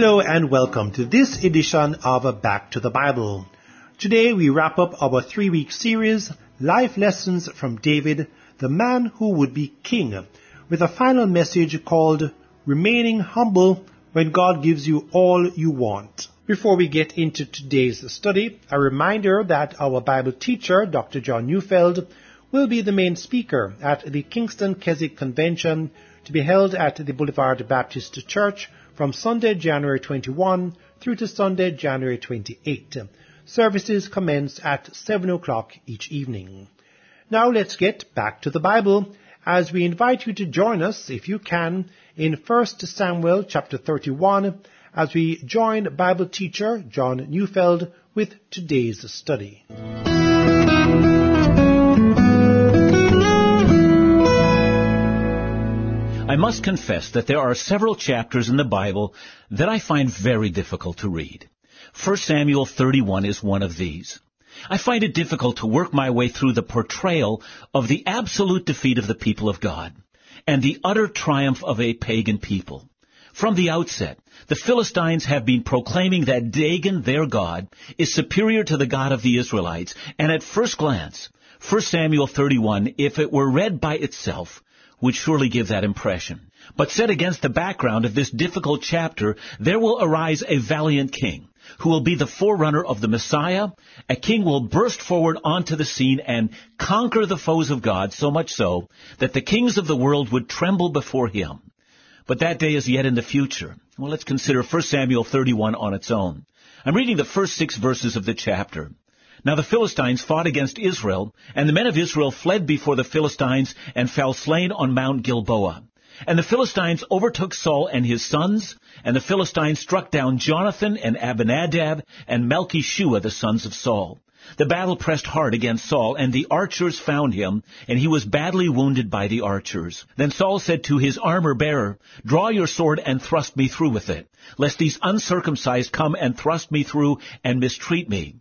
Hello and welcome to this edition of Back to the Bible. Today we wrap up our three week series, Life Lessons from David, the man who would be king, with a final message called Remaining Humble when God gives you all you want. Before we get into today's study, a reminder that our Bible teacher, Dr. John Neufeld, will be the main speaker at the Kingston Keswick Convention to be held at the Boulevard Baptist Church from Sunday, January 21 through to Sunday, January 28. Services commence at 7 o'clock each evening. Now let's get back to the Bible as we invite you to join us, if you can, in 1 Samuel chapter 31 as we join Bible teacher John Neufeld with today's study. I must confess that there are several chapters in the Bible that I find very difficult to read. 1 Samuel 31 is one of these. I find it difficult to work my way through the portrayal of the absolute defeat of the people of God and the utter triumph of a pagan people. From the outset, the Philistines have been proclaiming that Dagon, their God, is superior to the God of the Israelites, and at first glance, 1 Samuel 31, if it were read by itself, would surely give that impression. But set against the background of this difficult chapter, there will arise a valiant king who will be the forerunner of the Messiah. A king will burst forward onto the scene and conquer the foes of God so much so that the kings of the world would tremble before him. But that day is yet in the future. Well, let's consider 1 Samuel 31 on its own. I'm reading the first six verses of the chapter. Now the Philistines fought against Israel, and the men of Israel fled before the Philistines and fell slain on Mount Gilboa. And the Philistines overtook Saul and his sons, and the Philistines struck down Jonathan and Abinadab and Malchishua, the sons of Saul. The battle pressed hard against Saul, and the archers found him, and he was badly wounded by the archers. Then Saul said to his armor bearer, Draw your sword and thrust me through with it, lest these uncircumcised come and thrust me through and mistreat me.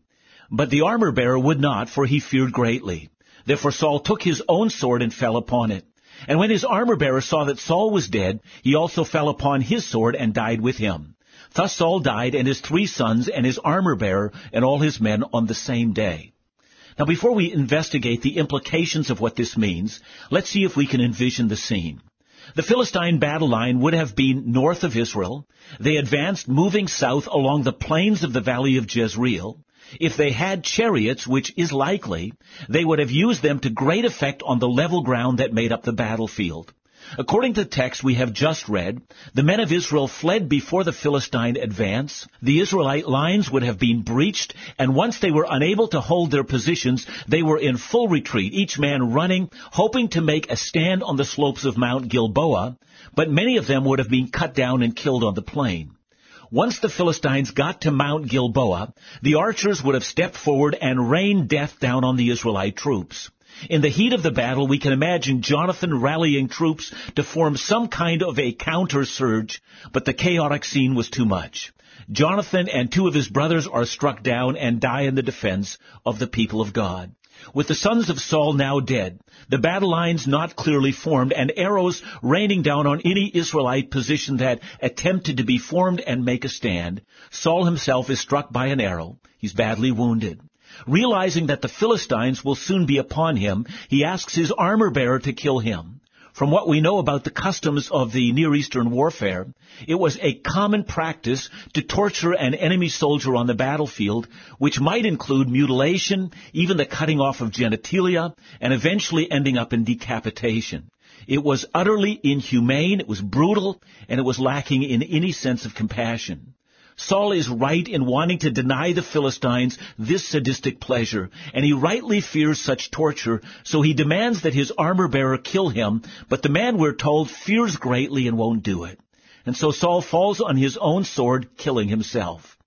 But the armor bearer would not, for he feared greatly. Therefore Saul took his own sword and fell upon it. And when his armor bearer saw that Saul was dead, he also fell upon his sword and died with him. Thus Saul died and his three sons and his armor bearer and all his men on the same day. Now before we investigate the implications of what this means, let's see if we can envision the scene. The Philistine battle line would have been north of Israel. They advanced moving south along the plains of the valley of Jezreel. If they had chariots, which is likely, they would have used them to great effect on the level ground that made up the battlefield. According to the text we have just read, the men of Israel fled before the Philistine advance. The Israelite lines would have been breached, and once they were unable to hold their positions, they were in full retreat, each man running, hoping to make a stand on the slopes of Mount Gilboa, but many of them would have been cut down and killed on the plain. Once the Philistines got to Mount Gilboa, the archers would have stepped forward and rained death down on the Israelite troops. In the heat of the battle, we can imagine Jonathan rallying troops to form some kind of a counter surge, but the chaotic scene was too much. Jonathan and two of his brothers are struck down and die in the defense of the people of God. With the sons of Saul now dead, the battle lines not clearly formed, and arrows raining down on any Israelite position that attempted to be formed and make a stand, Saul himself is struck by an arrow. He's badly wounded. Realizing that the Philistines will soon be upon him, he asks his armor bearer to kill him. From what we know about the customs of the Near Eastern warfare, it was a common practice to torture an enemy soldier on the battlefield, which might include mutilation, even the cutting off of genitalia, and eventually ending up in decapitation. It was utterly inhumane, it was brutal, and it was lacking in any sense of compassion. Saul is right in wanting to deny the Philistines this sadistic pleasure, and he rightly fears such torture, so he demands that his armor bearer kill him, but the man, we're told, fears greatly and won't do it. And so Saul falls on his own sword, killing himself.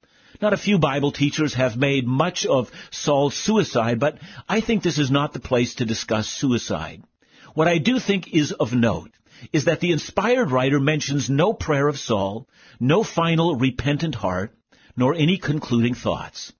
Not a few Bible teachers have made much of Saul's suicide, but I think this is not the place to discuss suicide. What I do think is of note is that the inspired writer mentions no prayer of Saul, no final repentant heart, nor any concluding thoughts.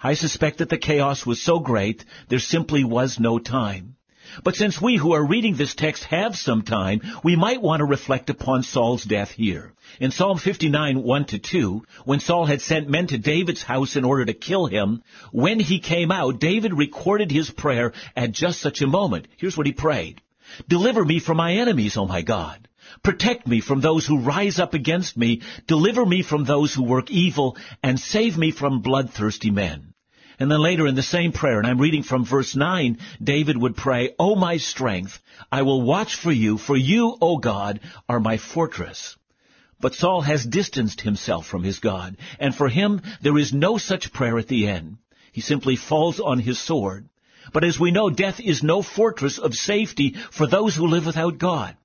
I suspect that the chaos was so great, there simply was no time. But since we who are reading this text have some time, we might want to reflect upon Saul's death here. In Psalm 59, 1 to 2, when Saul had sent men to David's house in order to kill him, when he came out, David recorded his prayer at just such a moment. Here's what he prayed. Deliver me from my enemies, O my God. Protect me from those who rise up against me. Deliver me from those who work evil, and save me from bloodthirsty men. And then later in the same prayer, and I'm reading from verse 9, David would pray, O my strength, I will watch for you, for you, O God, are my fortress. But Saul has distanced himself from his God, and for him there is no such prayer at the end. He simply falls on his sword. But as we know, death is no fortress of safety for those who live without God.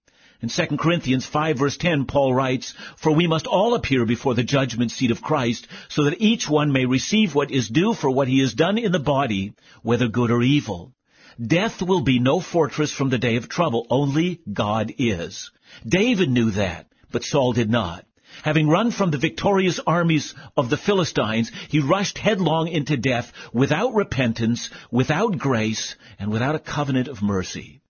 In 2 Corinthians 5 verse 10, Paul writes, For we must all appear before the judgment seat of Christ, so that each one may receive what is due for what he has done in the body, whether good or evil. Death will be no fortress from the day of trouble, only God is. David knew that, but Saul did not. Having run from the victorious armies of the Philistines, he rushed headlong into death without repentance, without grace, and without a covenant of mercy.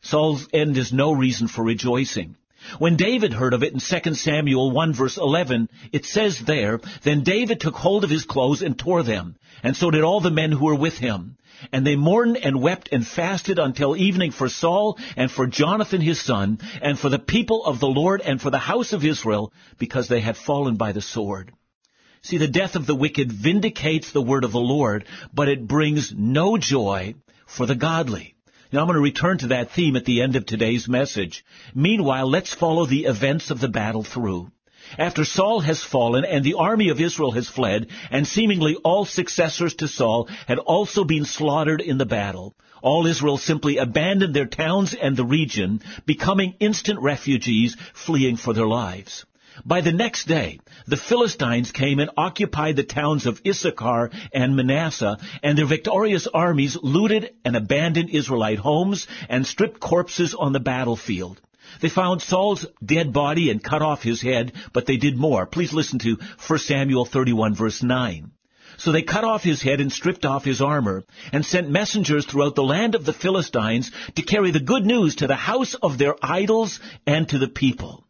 Saul's end is no reason for rejoicing. When David heard of it in 2 Samuel 1 verse 11, it says there, Then David took hold of his clothes and tore them, and so did all the men who were with him. And they mourned and wept and fasted until evening for Saul and for Jonathan his son, and for the people of the Lord and for the house of Israel, because they had fallen by the sword. See, the death of the wicked vindicates the word of the Lord, but it brings no joy for the godly. Now I'm going to return to that theme at the end of today's message. Meanwhile, let's follow the events of the battle through. After Saul has fallen and the army of Israel has fled, and seemingly all successors to Saul had also been slaughtered in the battle, all Israel simply abandoned their towns and the region, becoming instant refugees fleeing for their lives. By the next day, the Philistines came and occupied the towns of Issachar and Manasseh, and their victorious armies looted and abandoned Israelite homes and stripped corpses on the battlefield. They found Saul's dead body and cut off his head, but they did more. Please listen to 1 Samuel 31 verse 9. So they cut off his head and stripped off his armor, and sent messengers throughout the land of the Philistines to carry the good news to the house of their idols and to the people.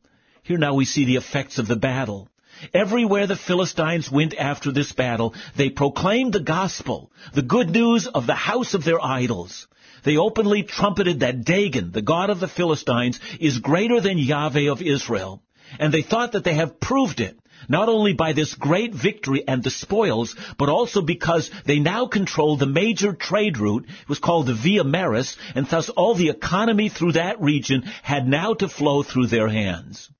Here now we see the effects of the battle. Everywhere the Philistines went after this battle, they proclaimed the gospel, the good news of the house of their idols. They openly trumpeted that Dagon, the god of the Philistines, is greater than Yahweh of Israel. And they thought that they have proved it, not only by this great victory and the spoils, but also because they now control the major trade route. It was called the Via Maris, and thus all the economy through that region had now to flow through their hands.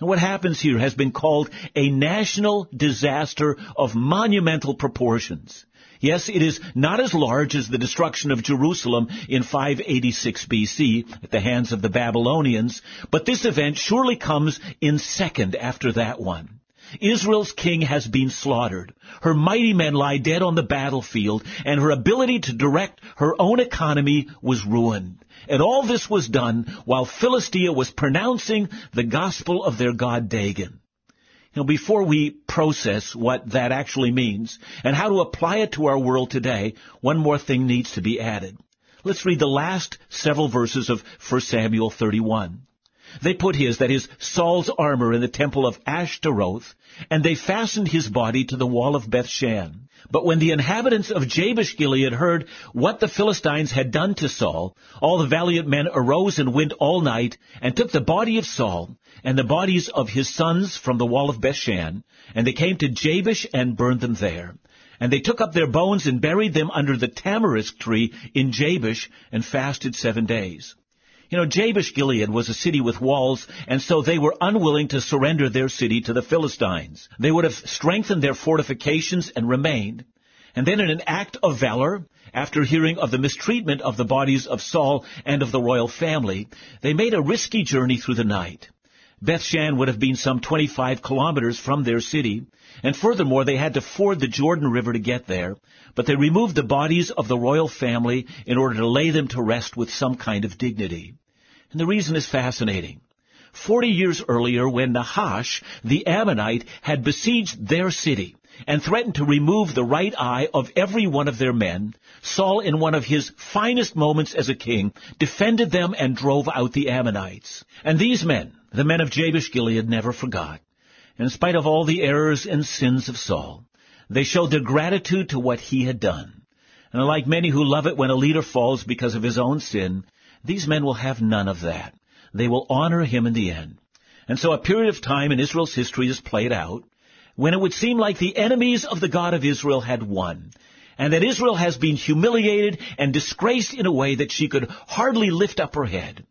And what happens here has been called a national disaster of monumental proportions. Yes, it is not as large as the destruction of Jerusalem in 586 BC at the hands of the Babylonians, but this event surely comes in second after that one. Israel's king has been slaughtered. Her mighty men lie dead on the battlefield, and her ability to direct her own economy was ruined. And all this was done while Philistia was pronouncing the gospel of their god Dagon. Now, before we process what that actually means and how to apply it to our world today, one more thing needs to be added. Let's read the last several verses of 1 Samuel 31. They put his, that is, Saul's armor in the temple of Ashtaroth, and they fastened his body to the wall of Bethshan. But when the inhabitants of Jabesh Gilead heard what the Philistines had done to Saul, all the valiant men arose and went all night, and took the body of Saul, and the bodies of his sons from the wall of Bethshan, and they came to Jabesh and burned them there. And they took up their bones and buried them under the tamarisk tree in Jabesh, and fasted seven days. You know, Jabesh Gilead was a city with walls, and so they were unwilling to surrender their city to the Philistines. They would have strengthened their fortifications and remained. And then in an act of valor, after hearing of the mistreatment of the bodies of Saul and of the royal family, they made a risky journey through the night. Bethshan would have been some 25 kilometers from their city, and furthermore they had to ford the Jordan River to get there, but they removed the bodies of the royal family in order to lay them to rest with some kind of dignity. And the reason is fascinating. Forty years earlier, when Nahash, the Ammonite, had besieged their city, and threatened to remove the right eye of every one of their men, Saul, in one of his finest moments as a king, defended them and drove out the Ammonites. And these men, the men of Jabesh Gilead, never forgot. In spite of all the errors and sins of Saul, they showed their gratitude to what he had done. And like many who love it when a leader falls because of his own sin, these men will have none of that. They will honor him in the end. And so a period of time in Israel's history is played out when it would seem like the enemies of the God of Israel had won, and that Israel has been humiliated and disgraced in a way that she could hardly lift up her head.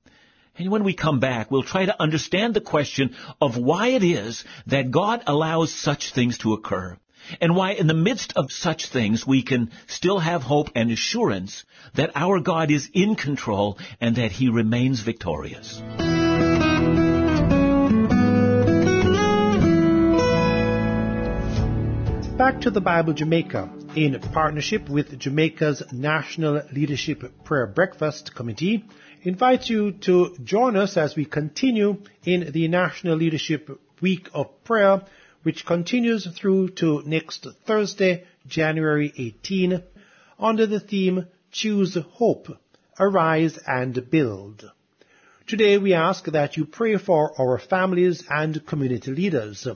And when we come back, we'll try to understand the question of why it is that God allows such things to occur, and why in the midst of such things we can still have hope and assurance that our God is in control and that He remains victorious. Back to the Bible Jamaica in partnership with Jamaica's National Leadership Prayer Breakfast Committee invites you to join us as we continue in the National Leadership Week of Prayer which continues through to next Thursday, January 18 under the theme Choose Hope, Arise and Build. Today we ask that you pray for our families and community leaders.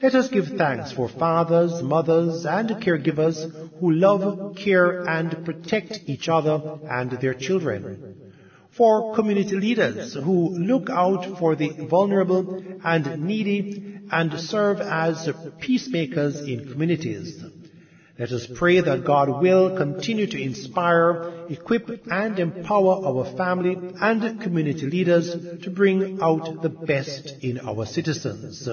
Let us give thanks for fathers, mothers, and caregivers who love, care, and protect each other and their children. For community leaders who look out for the vulnerable and needy and serve as peacemakers in communities. Let us pray that God will continue to inspire, equip, and empower our family and community leaders to bring out the best in our citizens.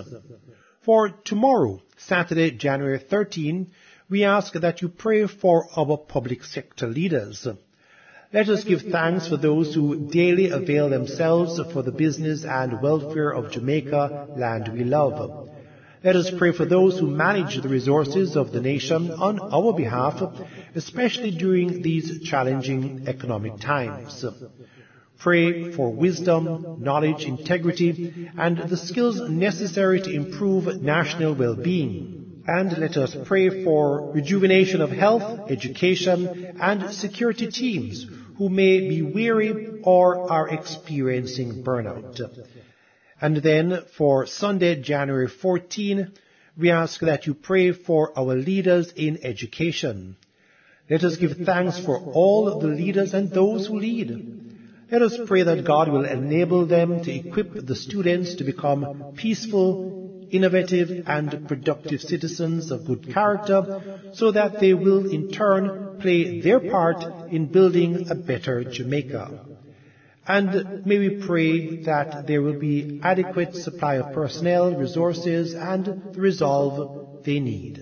For tomorrow, Saturday, January 13, we ask that you pray for our public sector leaders. Let us give thanks for those who daily avail themselves for the business and welfare of Jamaica, land we love. Let us pray for those who manage the resources of the nation on our behalf, especially during these challenging economic times. Pray for wisdom, knowledge, integrity, and the skills necessary to improve national well-being. And let us pray for rejuvenation of health, education, and security teams who may be weary or are experiencing burnout. And then for Sunday, January 14, we ask that you pray for our leaders in education. Let us give thanks for all the leaders and those who lead. Let us pray that God will enable them to equip the students to become peaceful, innovative, and productive citizens of good character so that they will in turn play their part in building a better Jamaica. And may we pray that there will be adequate supply of personnel, resources, and the resolve they need.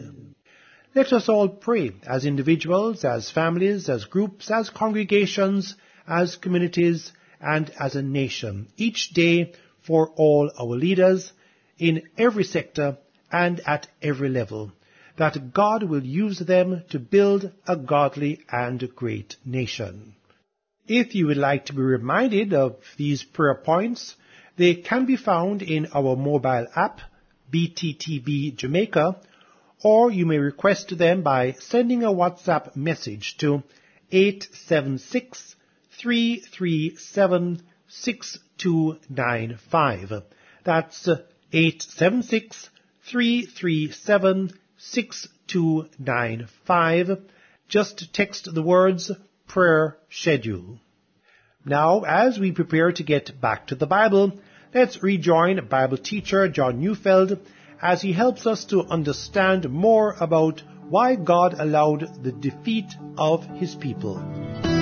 Let us all pray as individuals, as families, as groups, as congregations, as communities, and as a nation, each day for all our leaders in every sector and at every level, that God will use them to build a godly and great nation. If you would like to be reminded of these prayer points, they can be found in our mobile app, BTTB Jamaica, or you may request them by sending a WhatsApp message to 876 337 6295. That's 876 337 6295. Just text the words prayer schedule. Now, as we prepare to get back to the Bible, let's rejoin Bible teacher John Neufeld as he helps us to understand more about why God allowed the defeat of his people.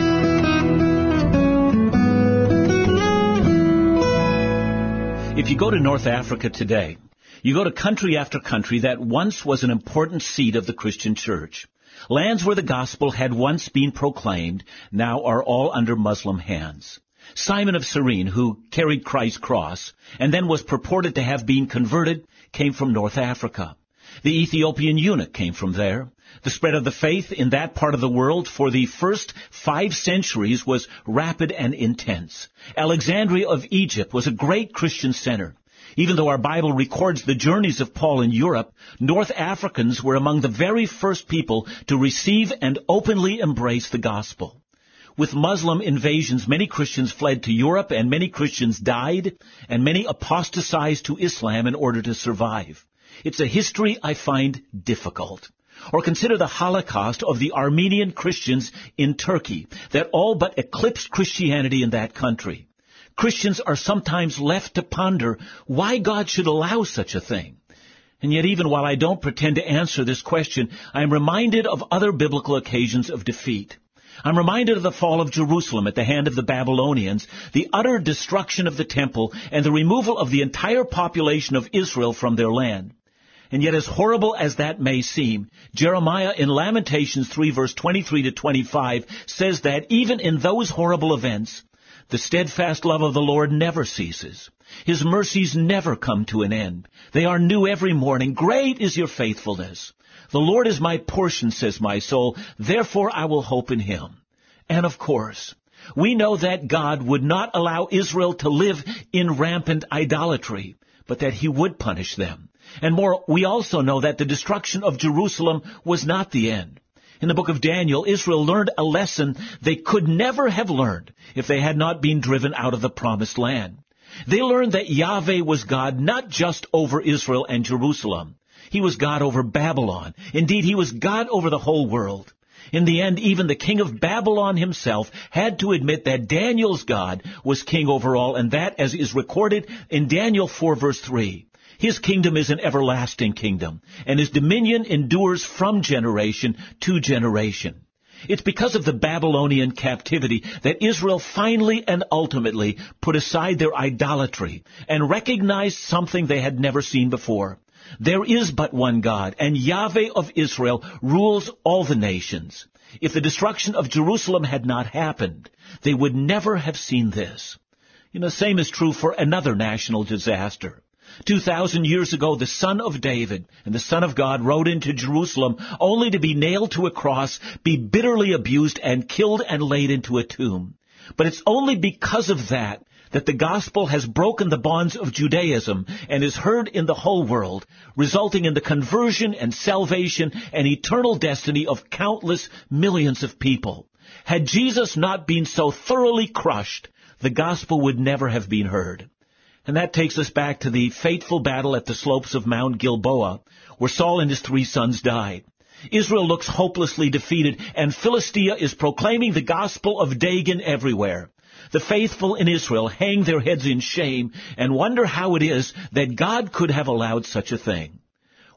If you go to North Africa today, you go to country after country that once was an important seat of the Christian church. Lands where the gospel had once been proclaimed now are all under Muslim hands. Simon of Cyrene, who carried Christ's cross and then was purported to have been converted, came from North Africa. The Ethiopian eunuch came from there. The spread of the faith in that part of the world for the first five centuries was rapid and intense. Alexandria of Egypt was a great Christian center. Even though our Bible records the journeys of Paul in Europe, North Africans were among the very first people to receive and openly embrace the gospel. With Muslim invasions, many Christians fled to Europe and many Christians died and many apostatized to Islam in order to survive. It's a history I find difficult. Or consider the Holocaust of the Armenian Christians in Turkey that all but eclipsed Christianity in that country. Christians are sometimes left to ponder why God should allow such a thing. And yet even while I don't pretend to answer this question, I am reminded of other biblical occasions of defeat. I'm reminded of the fall of Jerusalem at the hand of the Babylonians, the utter destruction of the temple, and the removal of the entire population of Israel from their land. And yet as horrible as that may seem, Jeremiah in Lamentations 3 verse 23 to 25 says that even in those horrible events, the steadfast love of the Lord never ceases. His mercies never come to an end. They are new every morning. Great is your faithfulness. The Lord is my portion, says my soul. Therefore I will hope in him. And of course, we know that God would not allow Israel to live in rampant idolatry, but that he would punish them. And more, we also know that the destruction of Jerusalem was not the end. In the book of Daniel, Israel learned a lesson they could never have learned if they had not been driven out of the promised land. They learned that Yahweh was God not just over Israel and Jerusalem. He was God over Babylon. Indeed, he was God over the whole world. In the end, even the king of Babylon himself had to admit that Daniel's God was king over all, and that, as is recorded in Daniel 4 verse 3, his kingdom is an everlasting kingdom, and his dominion endures from generation to generation. It's because of the Babylonian captivity that Israel finally and ultimately put aside their idolatry and recognized something they had never seen before. There is but one God, and Yahweh of Israel rules all the nations. If the destruction of Jerusalem had not happened, they would never have seen this. You know, same is true for another national disaster. 2,000 years ago, the Son of David and the Son of God rode into Jerusalem only to be nailed to a cross, be bitterly abused, and killed and laid into a tomb. But it's only because of that that the gospel has broken the bonds of Judaism and is heard in the whole world, resulting in the conversion and salvation and eternal destiny of countless millions of people. Had Jesus not been so thoroughly crushed, the gospel would never have been heard. And that takes us back to the fateful battle at the slopes of Mount Gilboa, where Saul and his three sons died. Israel looks hopelessly defeated, and Philistia is proclaiming the gospel of Dagon everywhere. The faithful in Israel hang their heads in shame and wonder how it is that God could have allowed such a thing.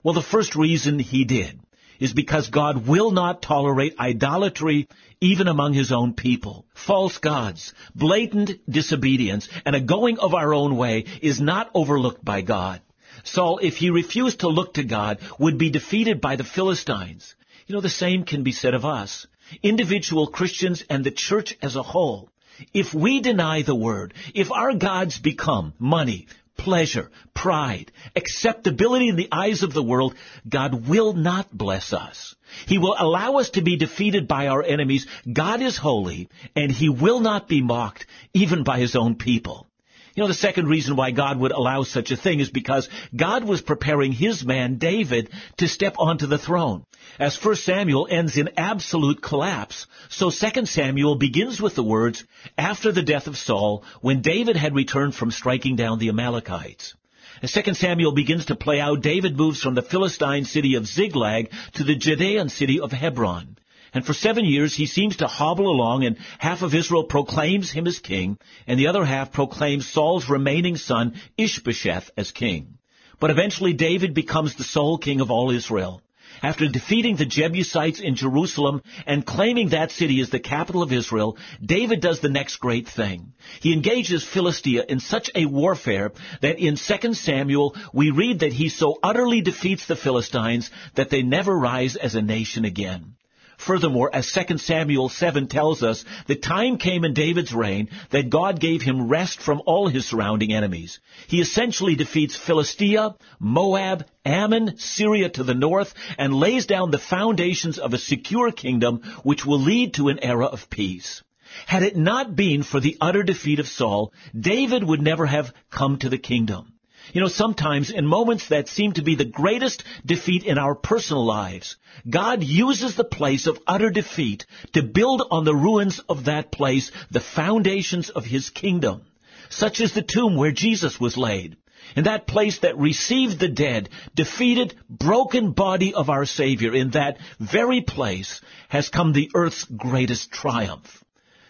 Well, the first reason he did is because God will not tolerate idolatry even among his own people. False gods, blatant disobedience, and a going of our own way is not overlooked by God. Saul, if he refused to look to God, would be defeated by the Philistines. You know, the same can be said of us. Individual Christians and the church as a whole. If we deny the word, if our gods become money, pleasure, pride, acceptability in the eyes of the world, God will not bless us. He will allow us to be defeated by our enemies. God is holy, and He will not be mocked, even by His own people. You know, the second reason why God would allow such a thing is because God was preparing his man, David, to step onto the throne. As 1 Samuel ends in absolute collapse, so 2 Samuel begins with the words, after the death of Saul, when David had returned from striking down the Amalekites. As 2 Samuel begins to play out, David moves from the Philistine city of Ziklag to the Judean city of Hebron. And for seven years he seems to hobble along and half of Israel proclaims him as king and the other half proclaims Saul's remaining son Ishbosheth as king. But eventually David becomes the sole king of all Israel. After defeating the Jebusites in Jerusalem and claiming that city as the capital of Israel, David does the next great thing. He engages Philistia in such a warfare that in 2 Samuel we read that he so utterly defeats the Philistines that they never rise as a nation again. Furthermore, as 2 Samuel 7 tells us, the time came in David's reign that God gave him rest from all his surrounding enemies. He essentially defeats Philistia, Moab, Ammon, Syria to the north, and lays down the foundations of a secure kingdom which will lead to an era of peace. Had it not been for the utter defeat of Saul, David would never have come to the kingdom. You know, sometimes in moments that seem to be the greatest defeat in our personal lives, God uses the place of utter defeat to build on the ruins of that place the foundations of His kingdom. Such as the tomb where Jesus was laid. In that place that received the dead, defeated, broken body of our Savior, in that very place has come the earth's greatest triumph.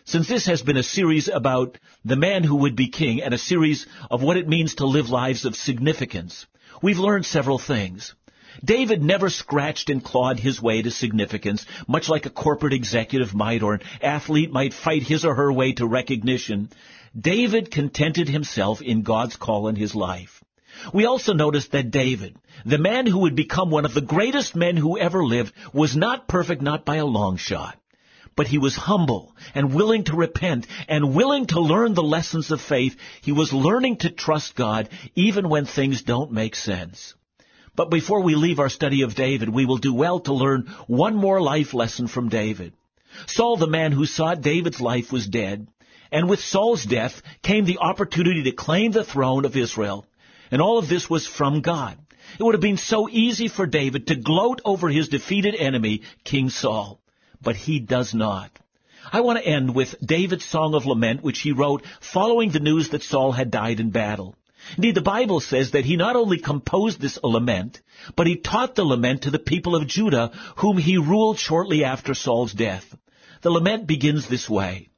Since this has been a series about the man who would be king and a series of what it means to live lives of significance, we've learned several things. David never scratched and clawed his way to significance, much like a corporate executive might or an athlete might fight his or her way to recognition. David contented himself in God's call in his life. We also noticed that David, the man who would become one of the greatest men who ever lived, was not perfect, not by a long shot. But he was humble and willing to repent and willing to learn the lessons of faith. He was learning to trust God even when things don't make sense. But before we leave our study of David, we will do well to learn one more life lesson from David. Saul, the man who sought David's life, was dead. And with Saul's death came the opportunity to claim the throne of Israel. And all of this was from God. It would have been so easy for David to gloat over his defeated enemy, King Saul. But he does not. I want to end with David's Song of Lament, which he wrote following the news that Saul had died in battle. Indeed, the Bible says that he not only composed this lament, but he taught the lament to the people of Judah, whom he ruled shortly after Saul's death. The lament begins this way.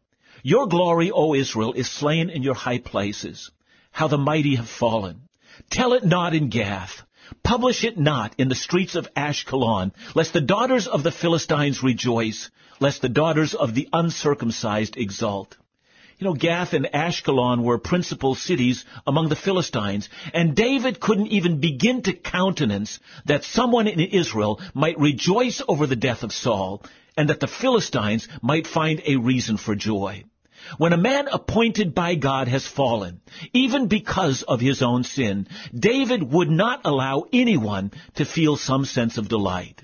Your glory, O Israel, is slain in your high places. How the mighty have fallen. Tell it not in Gath. Publish it not in the streets of Ashkelon, lest the daughters of the Philistines rejoice, lest the daughters of the uncircumcised exult. You know, Gath and Ashkelon were principal cities among the Philistines, and David couldn't even begin to countenance that someone in Israel might rejoice over the death of Saul, and that the Philistines might find a reason for joy. When a man appointed by God has fallen, even because of his own sin, David would not allow anyone to feel some sense of delight.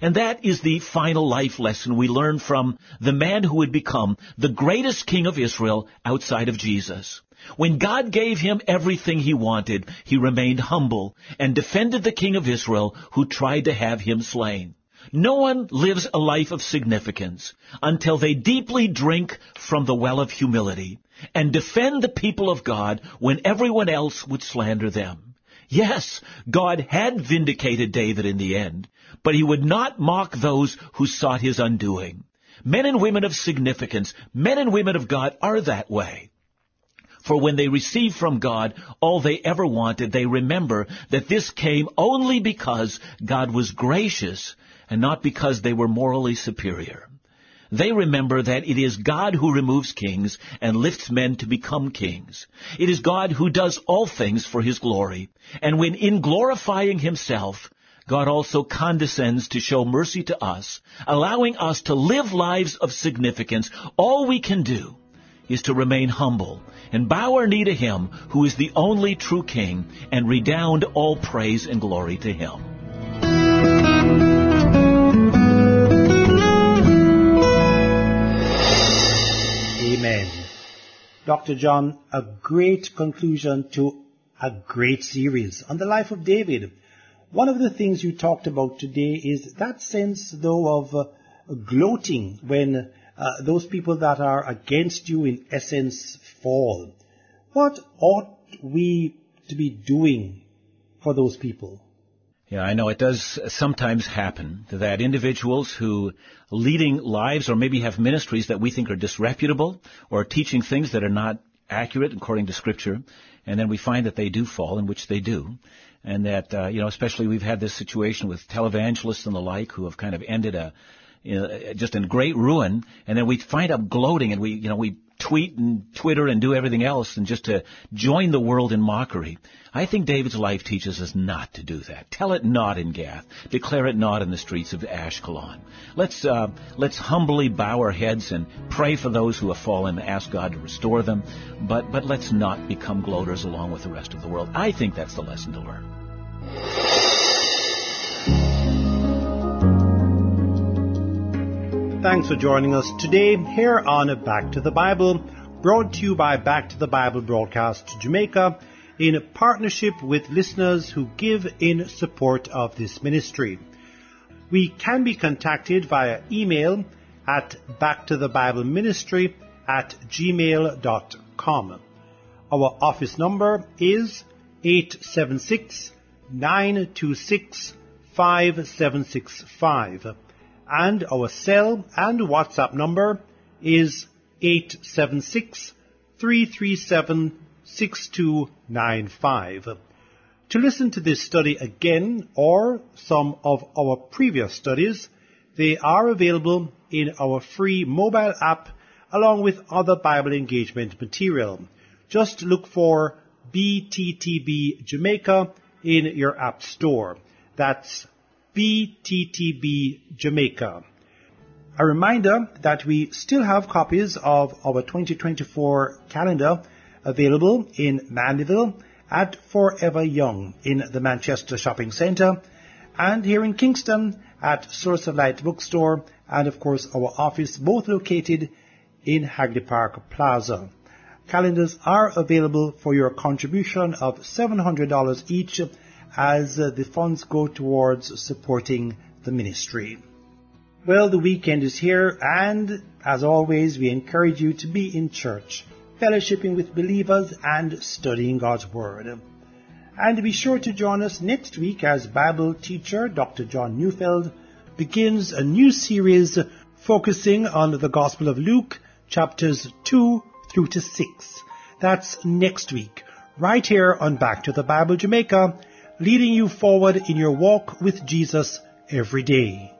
And that is the final life lesson we learn from the man who would become the greatest king of Israel outside of Jesus. When God gave him everything he wanted, he remained humble and defended the king of Israel who tried to have him slain. No one lives a life of significance until they deeply drink from the well of humility and defend the people of God when everyone else would slander them. Yes, God had vindicated David in the end, but he would not mock those who sought his undoing. Men and women of significance, men and women of God are that way. For when they receive from God all they ever wanted, they remember that this came only because God was gracious and not because they were morally superior. They remember that it is God who removes kings and lifts men to become kings. It is God who does all things for His glory. And when in glorifying Himself, God also condescends to show mercy to us, allowing us to live lives of significance. All we can do is to remain humble and bow our knee to Him who is the only true King and redound all praise and glory to Him. Amen. Dr. John, a great conclusion to a great series on the life of David. One of the things you talked about today is that sense, though, of uh, gloating when uh, those people that are against you, in essence, fall. What ought we to be doing for those people? Yeah, I know. It does sometimes happen that individuals who leading lives or maybe have ministries that we think are disreputable or teaching things that are not accurate according to scripture, and then we find that they do fall, in which they do, and that, uh, you know, especially we've had this situation with televangelists and the like who have kind of ended a, you know, just in great ruin, and then we find up gloating and we, you know, we tweet and Twitter and do everything else and just to join the world in mockery. I think David's life teaches us not to do that. Tell it not in Gath. Declare it not in the streets of Ashkelon. Let's, uh, let's humbly bow our heads and pray for those who have fallen and ask God to restore them. But, but let's not become gloaters along with the rest of the world. I think that's the lesson to learn. Thanks for joining us today here on Back to the Bible, brought to you by Back to the Bible Broadcast Jamaica in partnership with listeners who give in support of this ministry. We can be contacted via email at backtothebibleministry at gmail.com. Our office number is 876 926 5765 and our cell and WhatsApp number is 876 337 6295. To listen to this study again or some of our previous studies, they are available in our free mobile app along with other Bible engagement material. Just look for BTTB Jamaica in your app store. That's BTTB Jamaica. A reminder that we still have copies of our 2024 calendar available in Mandeville at Forever Young in the Manchester Shopping Centre and here in Kingston at Source of Light Bookstore and of course our office both located in Hagley Park Plaza. Calendars are available for your contribution of $700 each as uh, the funds go towards supporting the ministry. Well, the weekend is here and as always we encourage you to be in church, fellowshipping with believers and studying God's Word. And be sure to join us next week as Bible teacher Dr. John Neufeld begins a new series focusing on the Gospel of Luke chapters 2 through to 6. That's next week, right here on Back to the Bible Jamaica, leading you forward in your walk with Jesus every day.